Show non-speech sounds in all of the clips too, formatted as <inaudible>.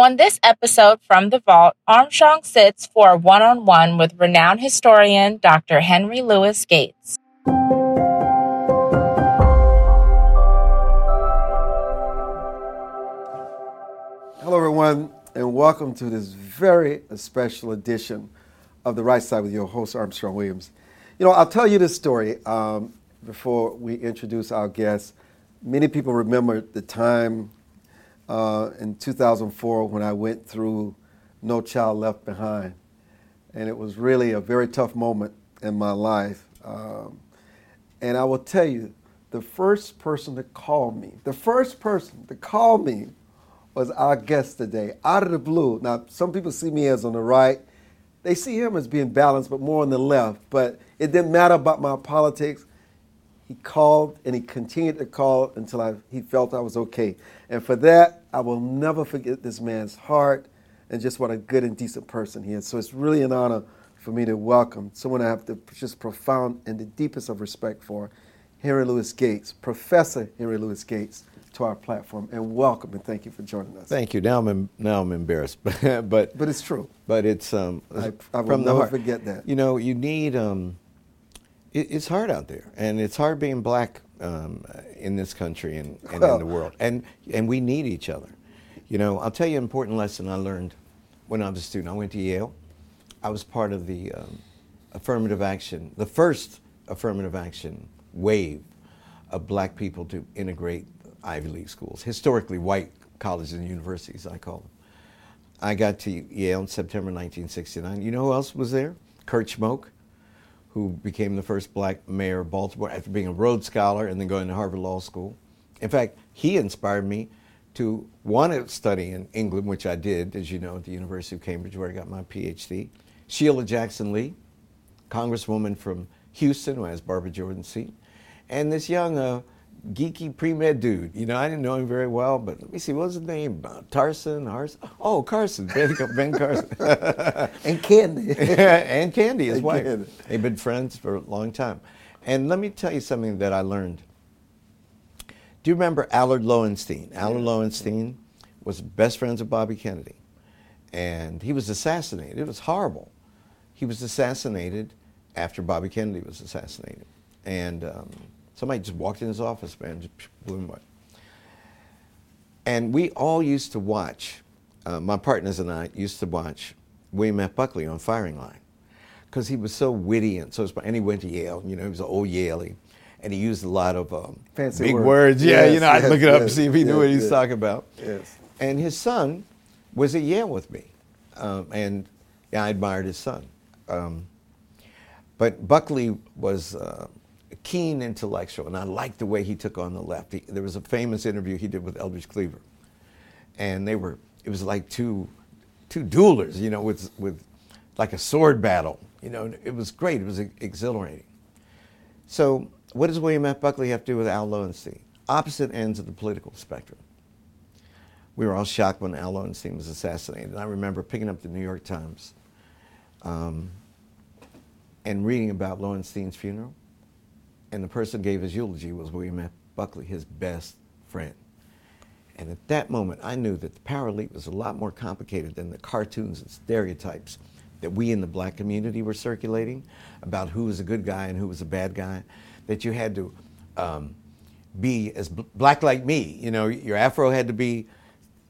On this episode from the Vault, Armstrong sits for a one on one with renowned historian Dr. Henry Louis Gates. Hello, everyone, and welcome to this very special edition of The Right Side with your host, Armstrong Williams. You know, I'll tell you this story um, before we introduce our guest. Many people remember the time uh, in 2004 when I went through No Child Left Behind. And it was really a very tough moment in my life. Um, and I will tell you, the first person to call me, the first person to call me was our guest today, out of the blue. Now, some people see me as on the right. They see him as being balanced, but more on the left. But it didn't matter about my politics. He called and he continued to call until I, he felt I was okay. And for that, I will never forget this man's heart and just what a good and decent person he is. So it's really an honor for me to welcome someone I have the just profound and the deepest of respect for, Henry Louis Gates, Professor Henry Louis Gates, to our platform. And welcome and thank you for joining us. Thank you. Now I'm em- now I'm embarrassed, <laughs> but but it's true. but it's um I, I will never heart. forget that. You know, you need um. It, it's hard out there, and it's hard being black um, in this country and, and Well- in the world, and and we need each other. You know, I'll tell you an important lesson I learned when I was a student. I went to Yale. I was part of the um, affirmative action, the first affirmative action wave of black people to integrate Ivy League schools, historically white colleges and universities, I call them. I got to Yale in September 1969. You know who else was there? Kurt Schmoke, who became the first black mayor of Baltimore after being a Rhodes Scholar and then going to Harvard Law School. In fact, he inspired me to want to study in England, which I did, as you know, at the University of Cambridge, where I got my PhD. Sheila Jackson Lee, congresswoman from Houston, who has Barbara Jordan's seat, and this young uh, geeky pre-med dude. You know, I didn't know him very well, but let me see, what was his name? Uh, Tarson, Hars- oh, Carson, Ben, ben Carson. <laughs> And Candy. <laughs> and Candy, his And wife. Candy. They've been friends for a long time. And let me tell you something that I learned. Do you remember Allard Lowenstein? Allard Lowenstein was best friends with Bobby Kennedy. And he was assassinated. It was horrible. He was assassinated after Bobby Kennedy was assassinated. And um, somebody just walked in his office, man, just blew him away. And we all used to watch, uh, my partners and I used to watch William F. Buckley on Firing Line because he was so witty and so smart. And he went to Yale, you know, he was an old Yalie. And he used a lot of um, Fancy big words. words. Yeah, Yes, you know, I'd yes, look it up and see if he knew what he was yes. talking about. Yes. And his son was at Yale with me. Um, and yeah, I admired his son. Um, but Buckley was uh, keen intellectual, and I liked the way he took on the left. He, there was a famous interview he did with Eldridge Cleaver, and they were it was like two two duelers, you know, with with like a sword battle. You know, it was great. It was exhilarating. So, what does William F. Buckley have to do with Al Lowenstein? Opposite ends of the political spectrum. We were all shocked when Al Lowenstein was assassinated. And I remember picking up the New York Times um, and reading about Lowenstein's funeral. And the person gave his eulogy was William F. Buckley, his best friend. And at that moment, I knew that the power elite was a lot more complicated than the cartoons and stereotypes that we in the black community were circulating about who was a good guy and who was a bad guy. That you had to um, be as bl- black like me. You know, your afro had to be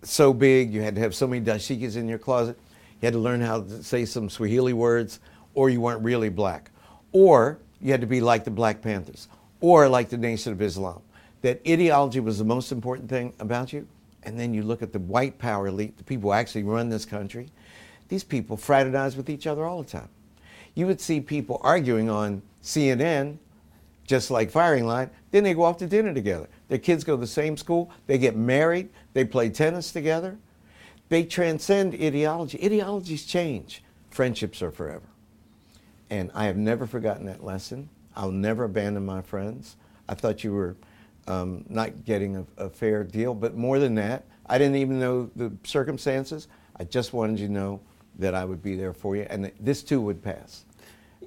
so big, you had to have so many dashikis in your closet. You had to learn how to say some Swahili words, or you weren't really black. Or you had to be like the Black Panthers, or like the Nation of Islam. That ideology was the most important thing about you. And then you look at the white power elite, the people who actually run this country. These people fraternize with each other all the time. You would see people arguing on CNN, just like firing line, then they go off to dinner together. Their kids go to the same school, they get married, they play tennis together. They transcend ideology. Ideologies change, friendships are forever. And I have never forgotten that lesson. I'll never abandon my friends. I thought you were um, not getting a, a fair deal, but more than that, I didn't even know the circumstances. I just wanted you to know that I would be there for you, and that this too would pass.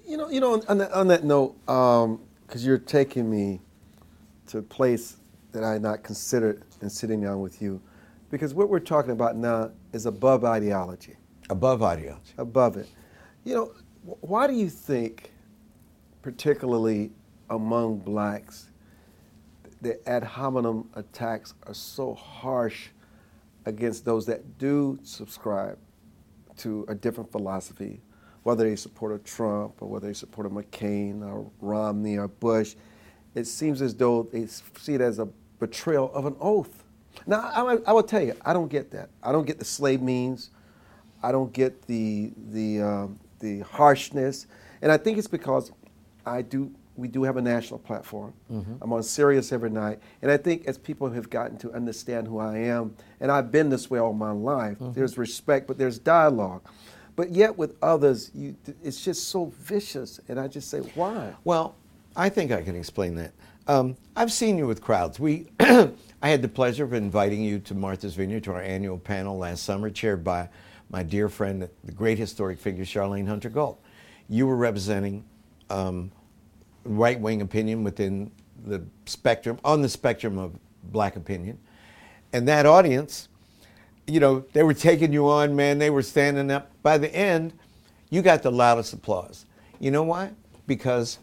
You know, you know. On, on, that, on that note, because you're taking me to a place that I had not considered in sitting down with you, because what we're talking about now is above ideology, Above ideology. above it. You know, why do you think, particularly among blacks, the ad hominem attacks are so harsh against those that do subscribe to a different philosophy, whether they support a Trump or whether they support a McCain or Romney or Bush? It seems as though they see it as a betrayal of an oath. Now, I, I will tell you, I don't get that. I don't get the slave means. I don't get the the um, the harshness, and I think it's because I do. We do have a national platform. I'm on Sirius every night, and I think as people have gotten to understand who I am, and I've been this way all my life. There's respect, but there's dialogue. But yet with others, you, it's just so vicious, and I just say, why? Well, I think I can explain that. Um, I've seen you with crowds. We, <clears throat> I had the pleasure of inviting you to Martha's Vineyard to our annual panel last summer, chaired by my dear friend, the great historic figure Charlayne Hunter-Gault. You were representing um, right-wing opinion within the spectrum, on the spectrum of black opinion, and that audience, you know, they were taking you on, man. They were standing up. By the end, you got the loudest applause. You know why? Because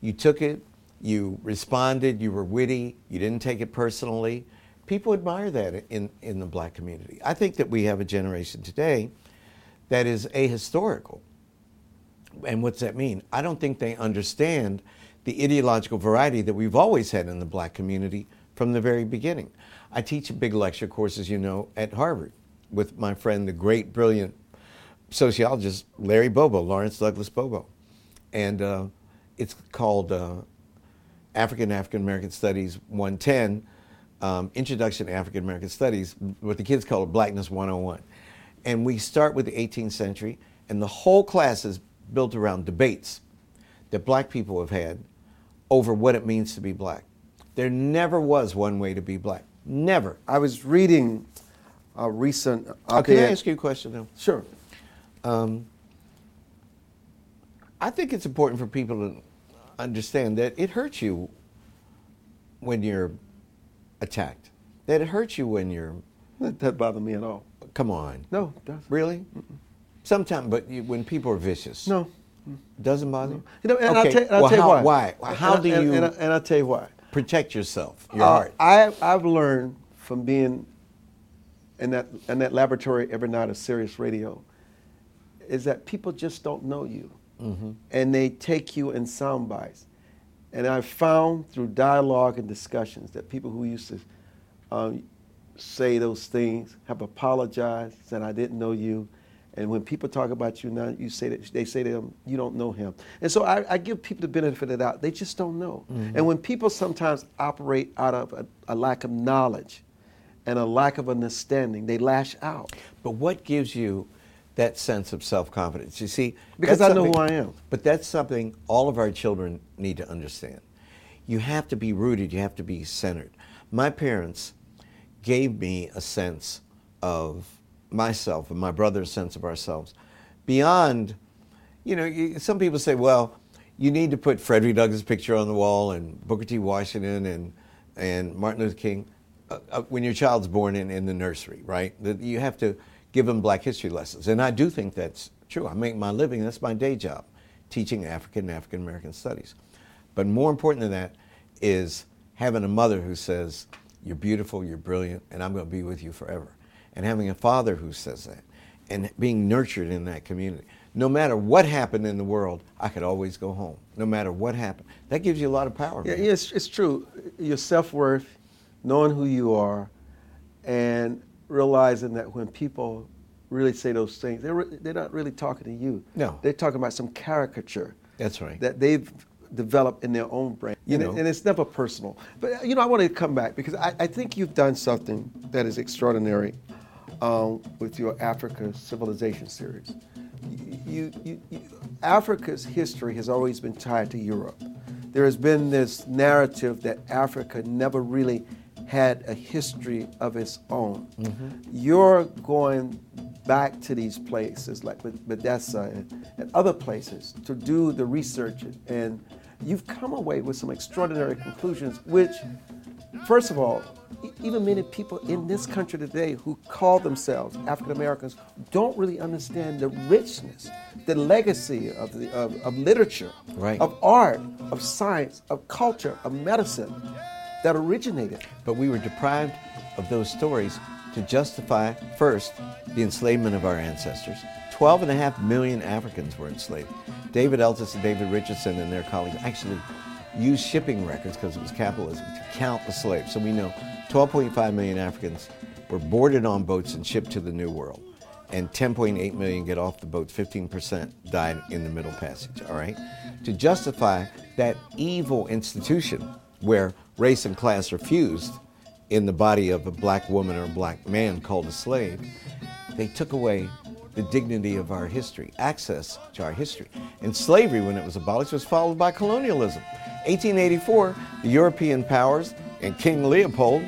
you took it, you responded, you were witty, you didn't take it personally. People admire that in, in the black community. I think that we have a generation today that is ahistorical. And what's that mean? I don't think they understand the ideological variety that we've always had in the black community from the very beginning. I teach a big lecture course, as you know, at Harvard with my friend, the great, brilliant sociologist Larry Bobo, Lawrence Douglas Bobo. And uh, it's called uh, African African American Studies 110, um, Introduction to African American Studies, what the kids call it Blackness 101. And we start with the 18th century, and the whole class is built around debates that black people have had over what it means to be black. There never was one way to be black. Never. I was reading a recent Oh, can I ask you a question though? Sure. I think it's important for people to understand that it hurts you when you're attacked. That it hurts you when you're. That doesn't bother me at all. Come on. No, it doesn't. Really? Sometimes, but you, when people are vicious. No. Doesn't bother you? You know, and I'll tell, and I'll well, tell you why. Why? How And- do and- you And, and I'll tell you why. protect yourself, your Uh, heart? I, I've learned from being in that in that laboratory every night of Sirius Radio, is that people just don't know you, Mm-hmm. and they take you in sound bites. And I've found through dialogue and discussions that people who used to um, say those things have apologized, said I didn't know you. And when people talk about you now, you say that they say to them, you don't know him. And so I, I give people the benefit of the doubt. They just don't know. And when people sometimes operate out of a, a lack of knowledge and a lack of understanding, they lash out. But what gives you that sense of self confidence? You see, Because I know who I am. But that's something all of our children need to understand. You have to be rooted, you have to be centered. My parents gave me a sense of myself and my brother's sense of ourselves beyond, you know, some people say, well, you need to put Frederick Douglass' picture on the wall and Booker T. Washington and, and Martin Luther King uh, uh, when your child's born in, in the nursery, right? That you have to give them black history lessons. And I do think that's true. I make my living, that's my day job, teaching African and African American studies. But more important than that is having a mother who says, You're beautiful, you're brilliant, and I'm going to be with you forever. And having a father who says that, and being nurtured in that community. No matter what happened in the world, I could always go home. No matter what happened. That gives you a lot of power. Yeah, man. it's, it's true. Your self worth, knowing who you are, and realizing that when people really say those things, they're, re- they're not really talking to you. No. They're talking about some caricature That's right. that they've developed in their own brain. You and, know. it, and it's never personal. But, you know, I want to come back because I, I think you've done something that is extraordinary um, with your Africa Civilization series. You, you, you, Africa's history has always been tied to Europe. There has been this narrative that Africa never really had a history of its own. Mm-hmm. You're going back to these places like Medessa and, and other places to do the research, and you've come away with some extraordinary conclusions, which first of all, even many people in this country today who call themselves African Americans don't really understand the richness, the legacy of, the, of, of literature, Right. of art, of science, of culture, of medicine that originated. But we were deprived of those stories to justify, first, the enslavement of our ancestors. 12 and a half million Africans were enslaved. David Eltis and David Richardson and their colleagues actually used shipping records because it was capitalism to count the slaves. So we know 12.5 million Africans were boarded on boats and shipped to the New World. And 10.8 million get off the boat, 15% died in the Middle Passage, all right? To justify that evil institution where race and class are fused in the body of a black woman or a black man called a slave, they took away the dignity of our history, access to our history. And slavery, when it was abolished, was followed by colonialism. 1884, the European powers and King Leopold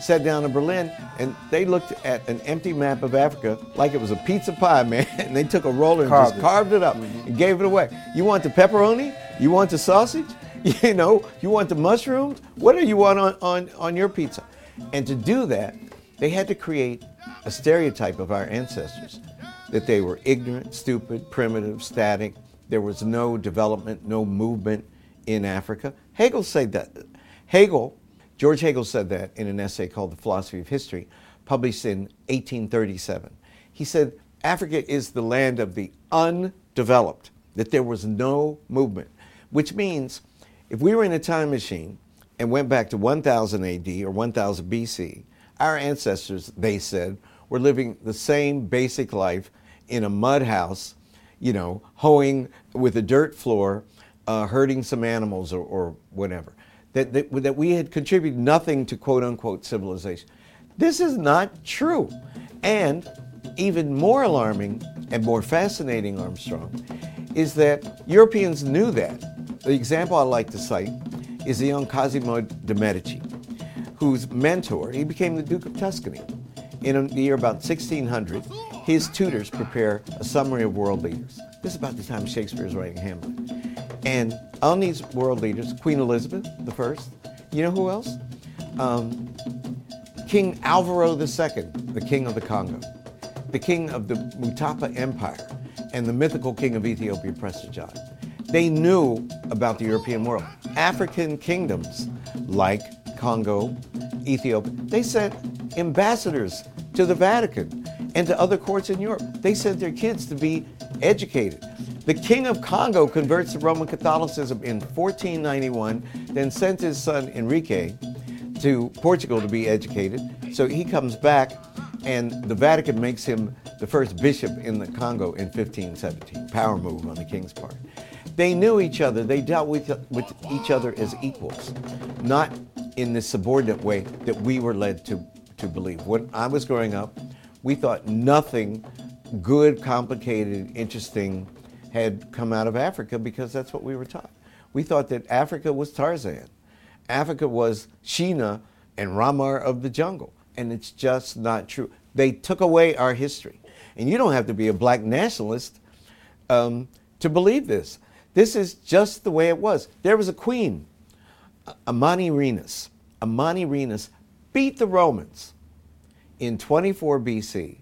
sat down in Berlin and they looked at an empty map of Africa like it was a pizza pie, <laughs> man. And they took a roller and Carved just it. carved it up mm-hmm. and gave it away. You want the pepperoni? You want the sausage? <laughs> You know, you want the mushrooms? What do you want on, on, on your pizza? And to do that, they had to create a stereotype of our ancestors that they were ignorant, stupid, primitive, static. There was no development, no movement in Africa. Hegel said that. Hegel, George Hegel said that in an essay called The Philosophy of History, published in 1837. He said, Africa is the land of the undeveloped, that there was no movement, which means if we were in a time machine and went back to 1000 AD or 1000 BC, our ancestors, they said, were living the same basic life in a mud house, you know, hoeing with a dirt floor, uh, herding some animals or, or whatever. That, that, that we had contributed nothing to quote unquote civilization. This is not true. And even more alarming and more fascinating, Armstrong, is that Europeans knew that. The example I like to cite is the young Cosimo de' Medici, whose mentor, he became the Duke of Tuscany. In the year about 1600, his tutors prepare a summary of world leaders. This is about the time Shakespeare is writing Hamlet. And on these world leaders, Queen Elizabeth I, you know who else? Um, King Alvaro II, the king of the Congo, the king of the Mutapa Empire, and the mythical king of Ethiopia, Prester John. They knew about the European world. African kingdoms like Congo, Ethiopia, they sent ambassadors to the Vatican and to other courts in Europe. They sent their kids to be educated. The king of Congo converts to Roman Catholicism in 1491, then sent his son Enrique to Portugal to be educated. So he comes back, and the Vatican makes him the first bishop in the Congo in 1517. Power move on the king's part. They knew each other. They dealt with, with each other as equals, not in the subordinate way that we were led to, to believe. When I was growing up, we thought nothing good, complicated, interesting had come out of Africa because that's what we were taught. We thought that Africa was Tarzan. Africa was Sheena and Ramar of the jungle. And it's just not true. They took away our history. And you don't have to be a black nationalist um, to believe this. This is just the way it was. There was a queen, Amanirenas. Amani Renus beat the Romans in 24 BC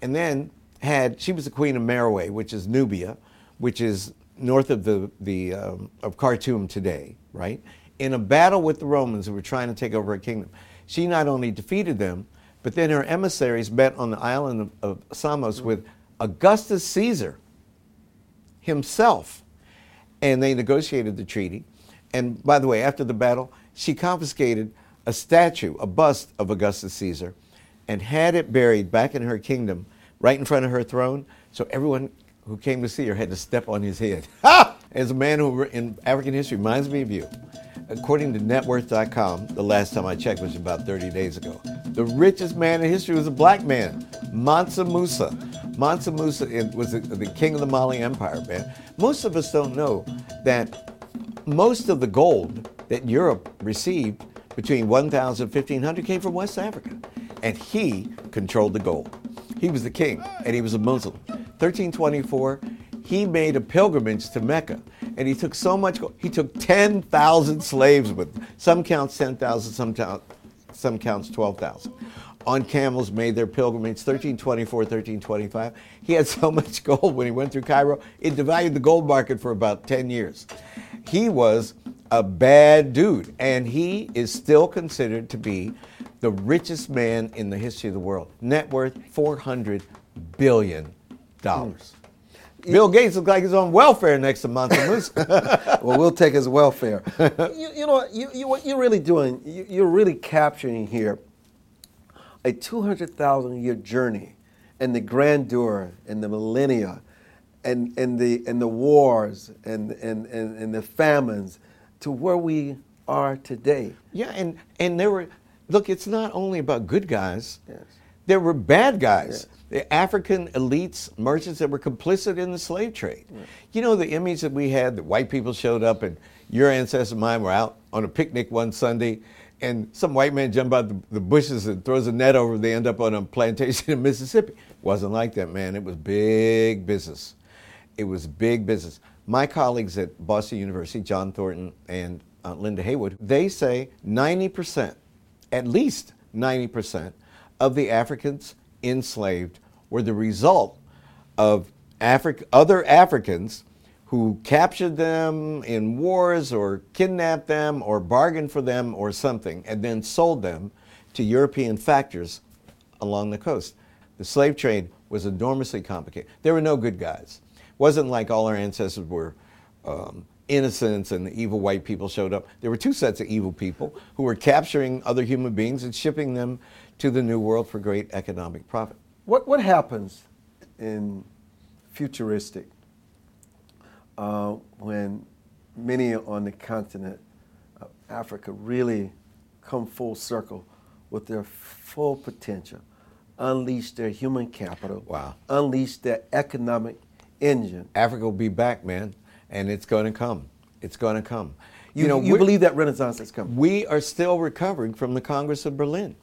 and then had, she was the queen of Meroe, which is Nubia, which is north of, the, the, um, of Khartoum today, right? In a battle with the Romans who were trying to take over a kingdom. She not only defeated them, but then her emissaries met on the island of, of Samos mm-hmm. with Augustus Caesar himself. And they negotiated the treaty. And by the way, after the battle, she confiscated a statue, a bust of Augustus Caesar, and had it buried back in her kingdom, right in front of her throne. So everyone who came to see her had to step on his head. <laughs> Ha! As a man who in African history reminds me of you. According to networth.com, the last time I checked was about 30 days ago, the richest man in history was a black man, Mansa Musa. Mansa Musa was the, king of the Mali Empire, man. Most of us don't know that most of the gold that Europe received between 1000 and 1500 came from West Africa. And he controlled the gold. He was the king, and he was a Muslim. 1324, he made a pilgrimage to Mecca, and he took so much gold. He took 10,000 slaves with him. Some count 10,000, some count some counts 12,000. On camels made their pilgrimage 1324, 1325. He had so much gold when he went through Cairo, it devalued the gold market for about 10 years. He was a bad dude, and he is still considered to be the richest man in the history of the world. Net worth 400 billion dollars. Bill Gates looks like he's on welfare next to Mansa Musa. <laughs> well, we'll take his welfare. <laughs> you, you, know, you, you, what you're really doing, you, you're really capturing here a 200,000 year journey and the grandeur and the millennia and, and, the, and the wars and, and, and, and the famines to where we are today. Yeah, and, and there were, look, it's not only about good guys, yes. there were bad guys. Yes the African elites, merchants that were complicit in the slave trade. Right. You know, the image that we had that white people showed up and your ancestors and mine were out on a picnic one Sunday and some white man jumped out the, the bushes and throws a net over, they end up on a plantation <laughs> in Mississippi. Wasn't like that, man. It was big business. It was big business. My colleagues at Boston University, John Thornton and uh, Linda Heywood, they say 90%, at least 90% of the Africans enslaved were the result of Afri- other Africans who captured them in wars or kidnapped them or bargained for them or something and then sold them to European factors along the coast. The slave trade was enormously complicated. There were no good guys. It wasn't like all our ancestors were um, innocents and the evil white people showed up. There were two sets of evil people who were capturing other human beings and shipping them to the New World for great economic profit. What, what happens in futuristic uh, when many on the continent of Africa really come full circle with their full potential, unleash their human capital, wow. unleash their economic engine. Africa will be back, man, and it's going to come. It's going to come. You, you know, you believe that renaissance is coming? We are still recovering from the Congress of Berlin.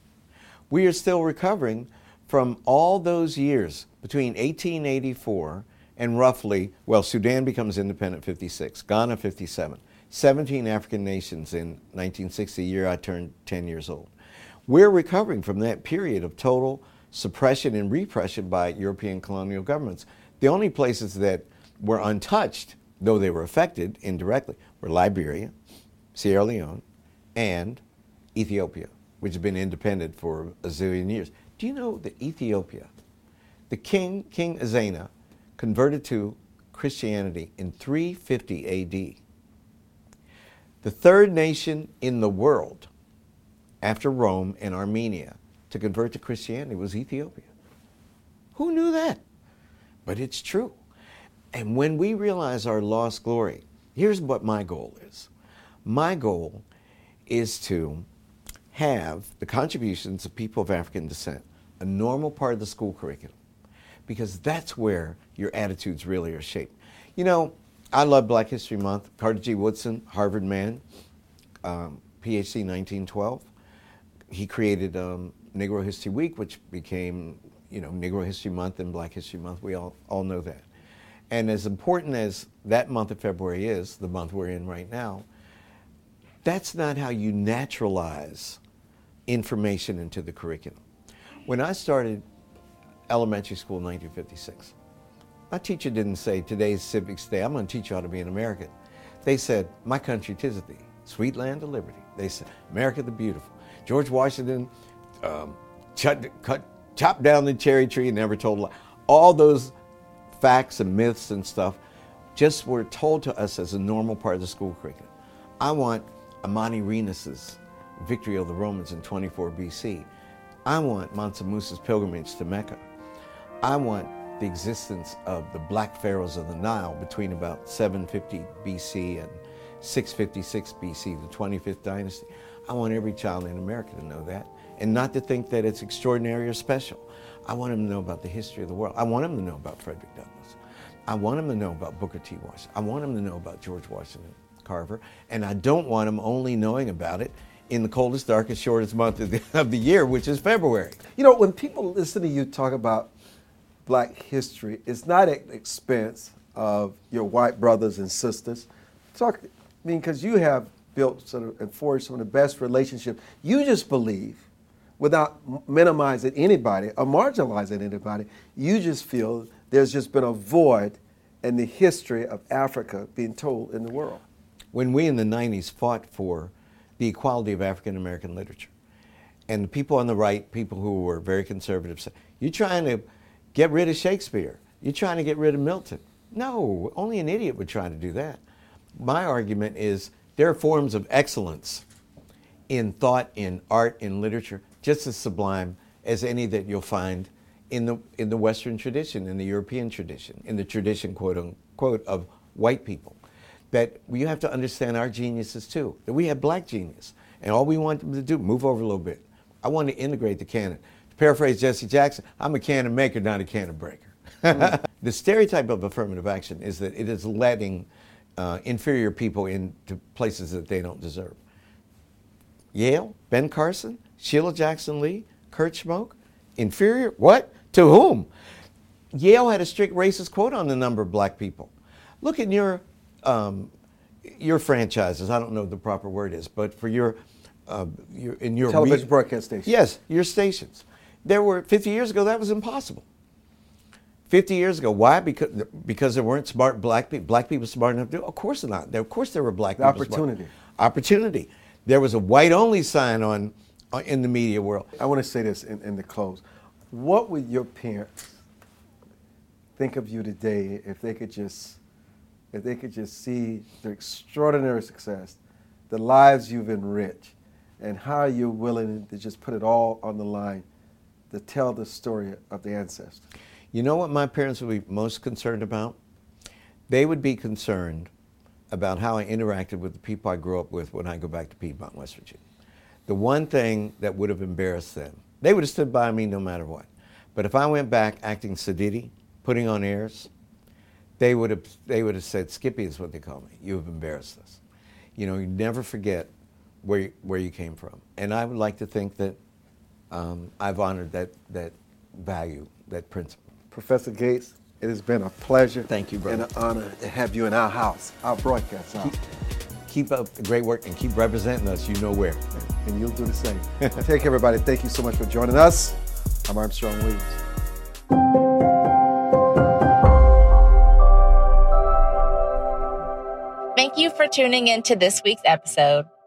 We are still recovering from all those years between 1884 and roughly, well, Sudan becomes independent 56, Ghana 57, 17 African nations in 1960, year I turned 10 years old. We're recovering from that period of total suppression and repression by European colonial governments. The only places that were untouched, though they were affected indirectly, were Liberia, Sierra Leone, and Ethiopia which has been independent for a zillion years. Do you know that Ethiopia, the king, King Ezana, converted to Christianity in 350 AD? The third nation in the world after Rome and Armenia to convert to Christianity was Ethiopia. Who knew that? But it's true. And when we realize our lost glory, here's what my goal is. My goal is to have the contributions of people of African descent a normal part of the school curriculum because that's where your attitudes really are shaped. You know, I love Black History Month. Carter G. Woodson, Harvard man, um, PhD 1912. He created um, Negro History Week, which became, you know, Negro History Month and Black History Month. We all, all know that. And as important as that month of February is, the month we're in right now, that's not how you naturalize information into the curriculum. When I started elementary school in 1956, my teacher didn't say, today's Civics Day, I'm going to teach you how to be an American. They said, my country tis thee, sweet land of liberty. They said, America the beautiful. George Washington um, cut, cut, chopped down the cherry tree and never told a lie. All those facts and myths and stuff just were told to us as a normal part of the school curriculum. I want Amanirenas's victory of the Romans in 24 BC. I want Mansa Musa's pilgrimage to Mecca. I want the existence of the black pharaohs of the Nile between about 750 BC and 656 BC, the 25th dynasty. I want every child in America to know that and not to think that it's extraordinary or special. I want them to know about the history of the world. I want them to know about Frederick Douglass. I want them to know about Booker T. Washington. I want them to know about George Washington Carver. And I don't want them only knowing about it in the coldest, darkest, shortest month of the, <laughs> of the year, which is February. You know, when people listen to you talk about black history, it's not at the expense of your white brothers and sisters. Talk, I mean, because you have built sort of and forged some of the best relationships. You just believe without minimizing anybody or marginalizing anybody, you just feel there's just been a void in the history of Africa being told in the world. When we in the 90s fought for the equality of African American literature, and the people on the right, people who were very conservative, said, You're trying to get rid of Shakespeare. You're trying to get rid of Milton. No, only an idiot would try to do that. My argument is there are forms of excellence in thought, in art, in literature, just as sublime as any that you'll find in the, in the Western tradition, in the European tradition, in the tradition, quote unquote, of white people. That you have to understand our geniuses too, that we have black genius. And all we want them to do, move over a little bit. I want to integrate the canon. To paraphrase Jesse Jackson, I'm a canon maker, not a canon breaker. Mm. <laughs> the stereotype of affirmative action is that it is letting uh, inferior people into places that they don't deserve. Yale, Ben Carson, Sheila Jackson Lee, Kurt Schmoke, inferior? What? To whom? Yale had a strict racist quote on the number of black people. Look at your um, your franchises. I don't know the proper word is, but for your, uh, your in your television re- broadcast stations. Yes, your stations. There were 50 years ago that was impossible. 50 years ago. Why? Because because there weren't smart black people. Black people smart enough to do. Of course not. There, of course there were black the people. Opportunity. Smart. Opportunity. There was a white only sign on, on in the media world. I want to say this in, in the close. What would your parents think of you today if they could just if they could just see the extraordinary success, the lives you've enriched, and how you're willing to just put it all on the line to tell the story of the ancestors? You know what my parents would be most concerned about? They would be concerned about how I interacted with the people I grew up with when I go back to Piedmont, West Virginia. The one thing that would have embarrassed them, they would have stood by me no matter what. But if I went back acting sedity, putting on airs, they would have they would have said, Skippy is what they call me. You have embarrassed us. You know, you never forget where you, where you came from. And I would like to think that um, I've honored that that value, that principle. Professor Gates, it has been a pleasure. Thank you, brother. And an honor to have you in our house, our broadcast house. Keep, keep up the great work and keep representing us. You know where. And you'll do the same. Take care, everybody. Thank you so much for joining us. I'm Armstrong Williams. Thank you for tuning in to this week's episode.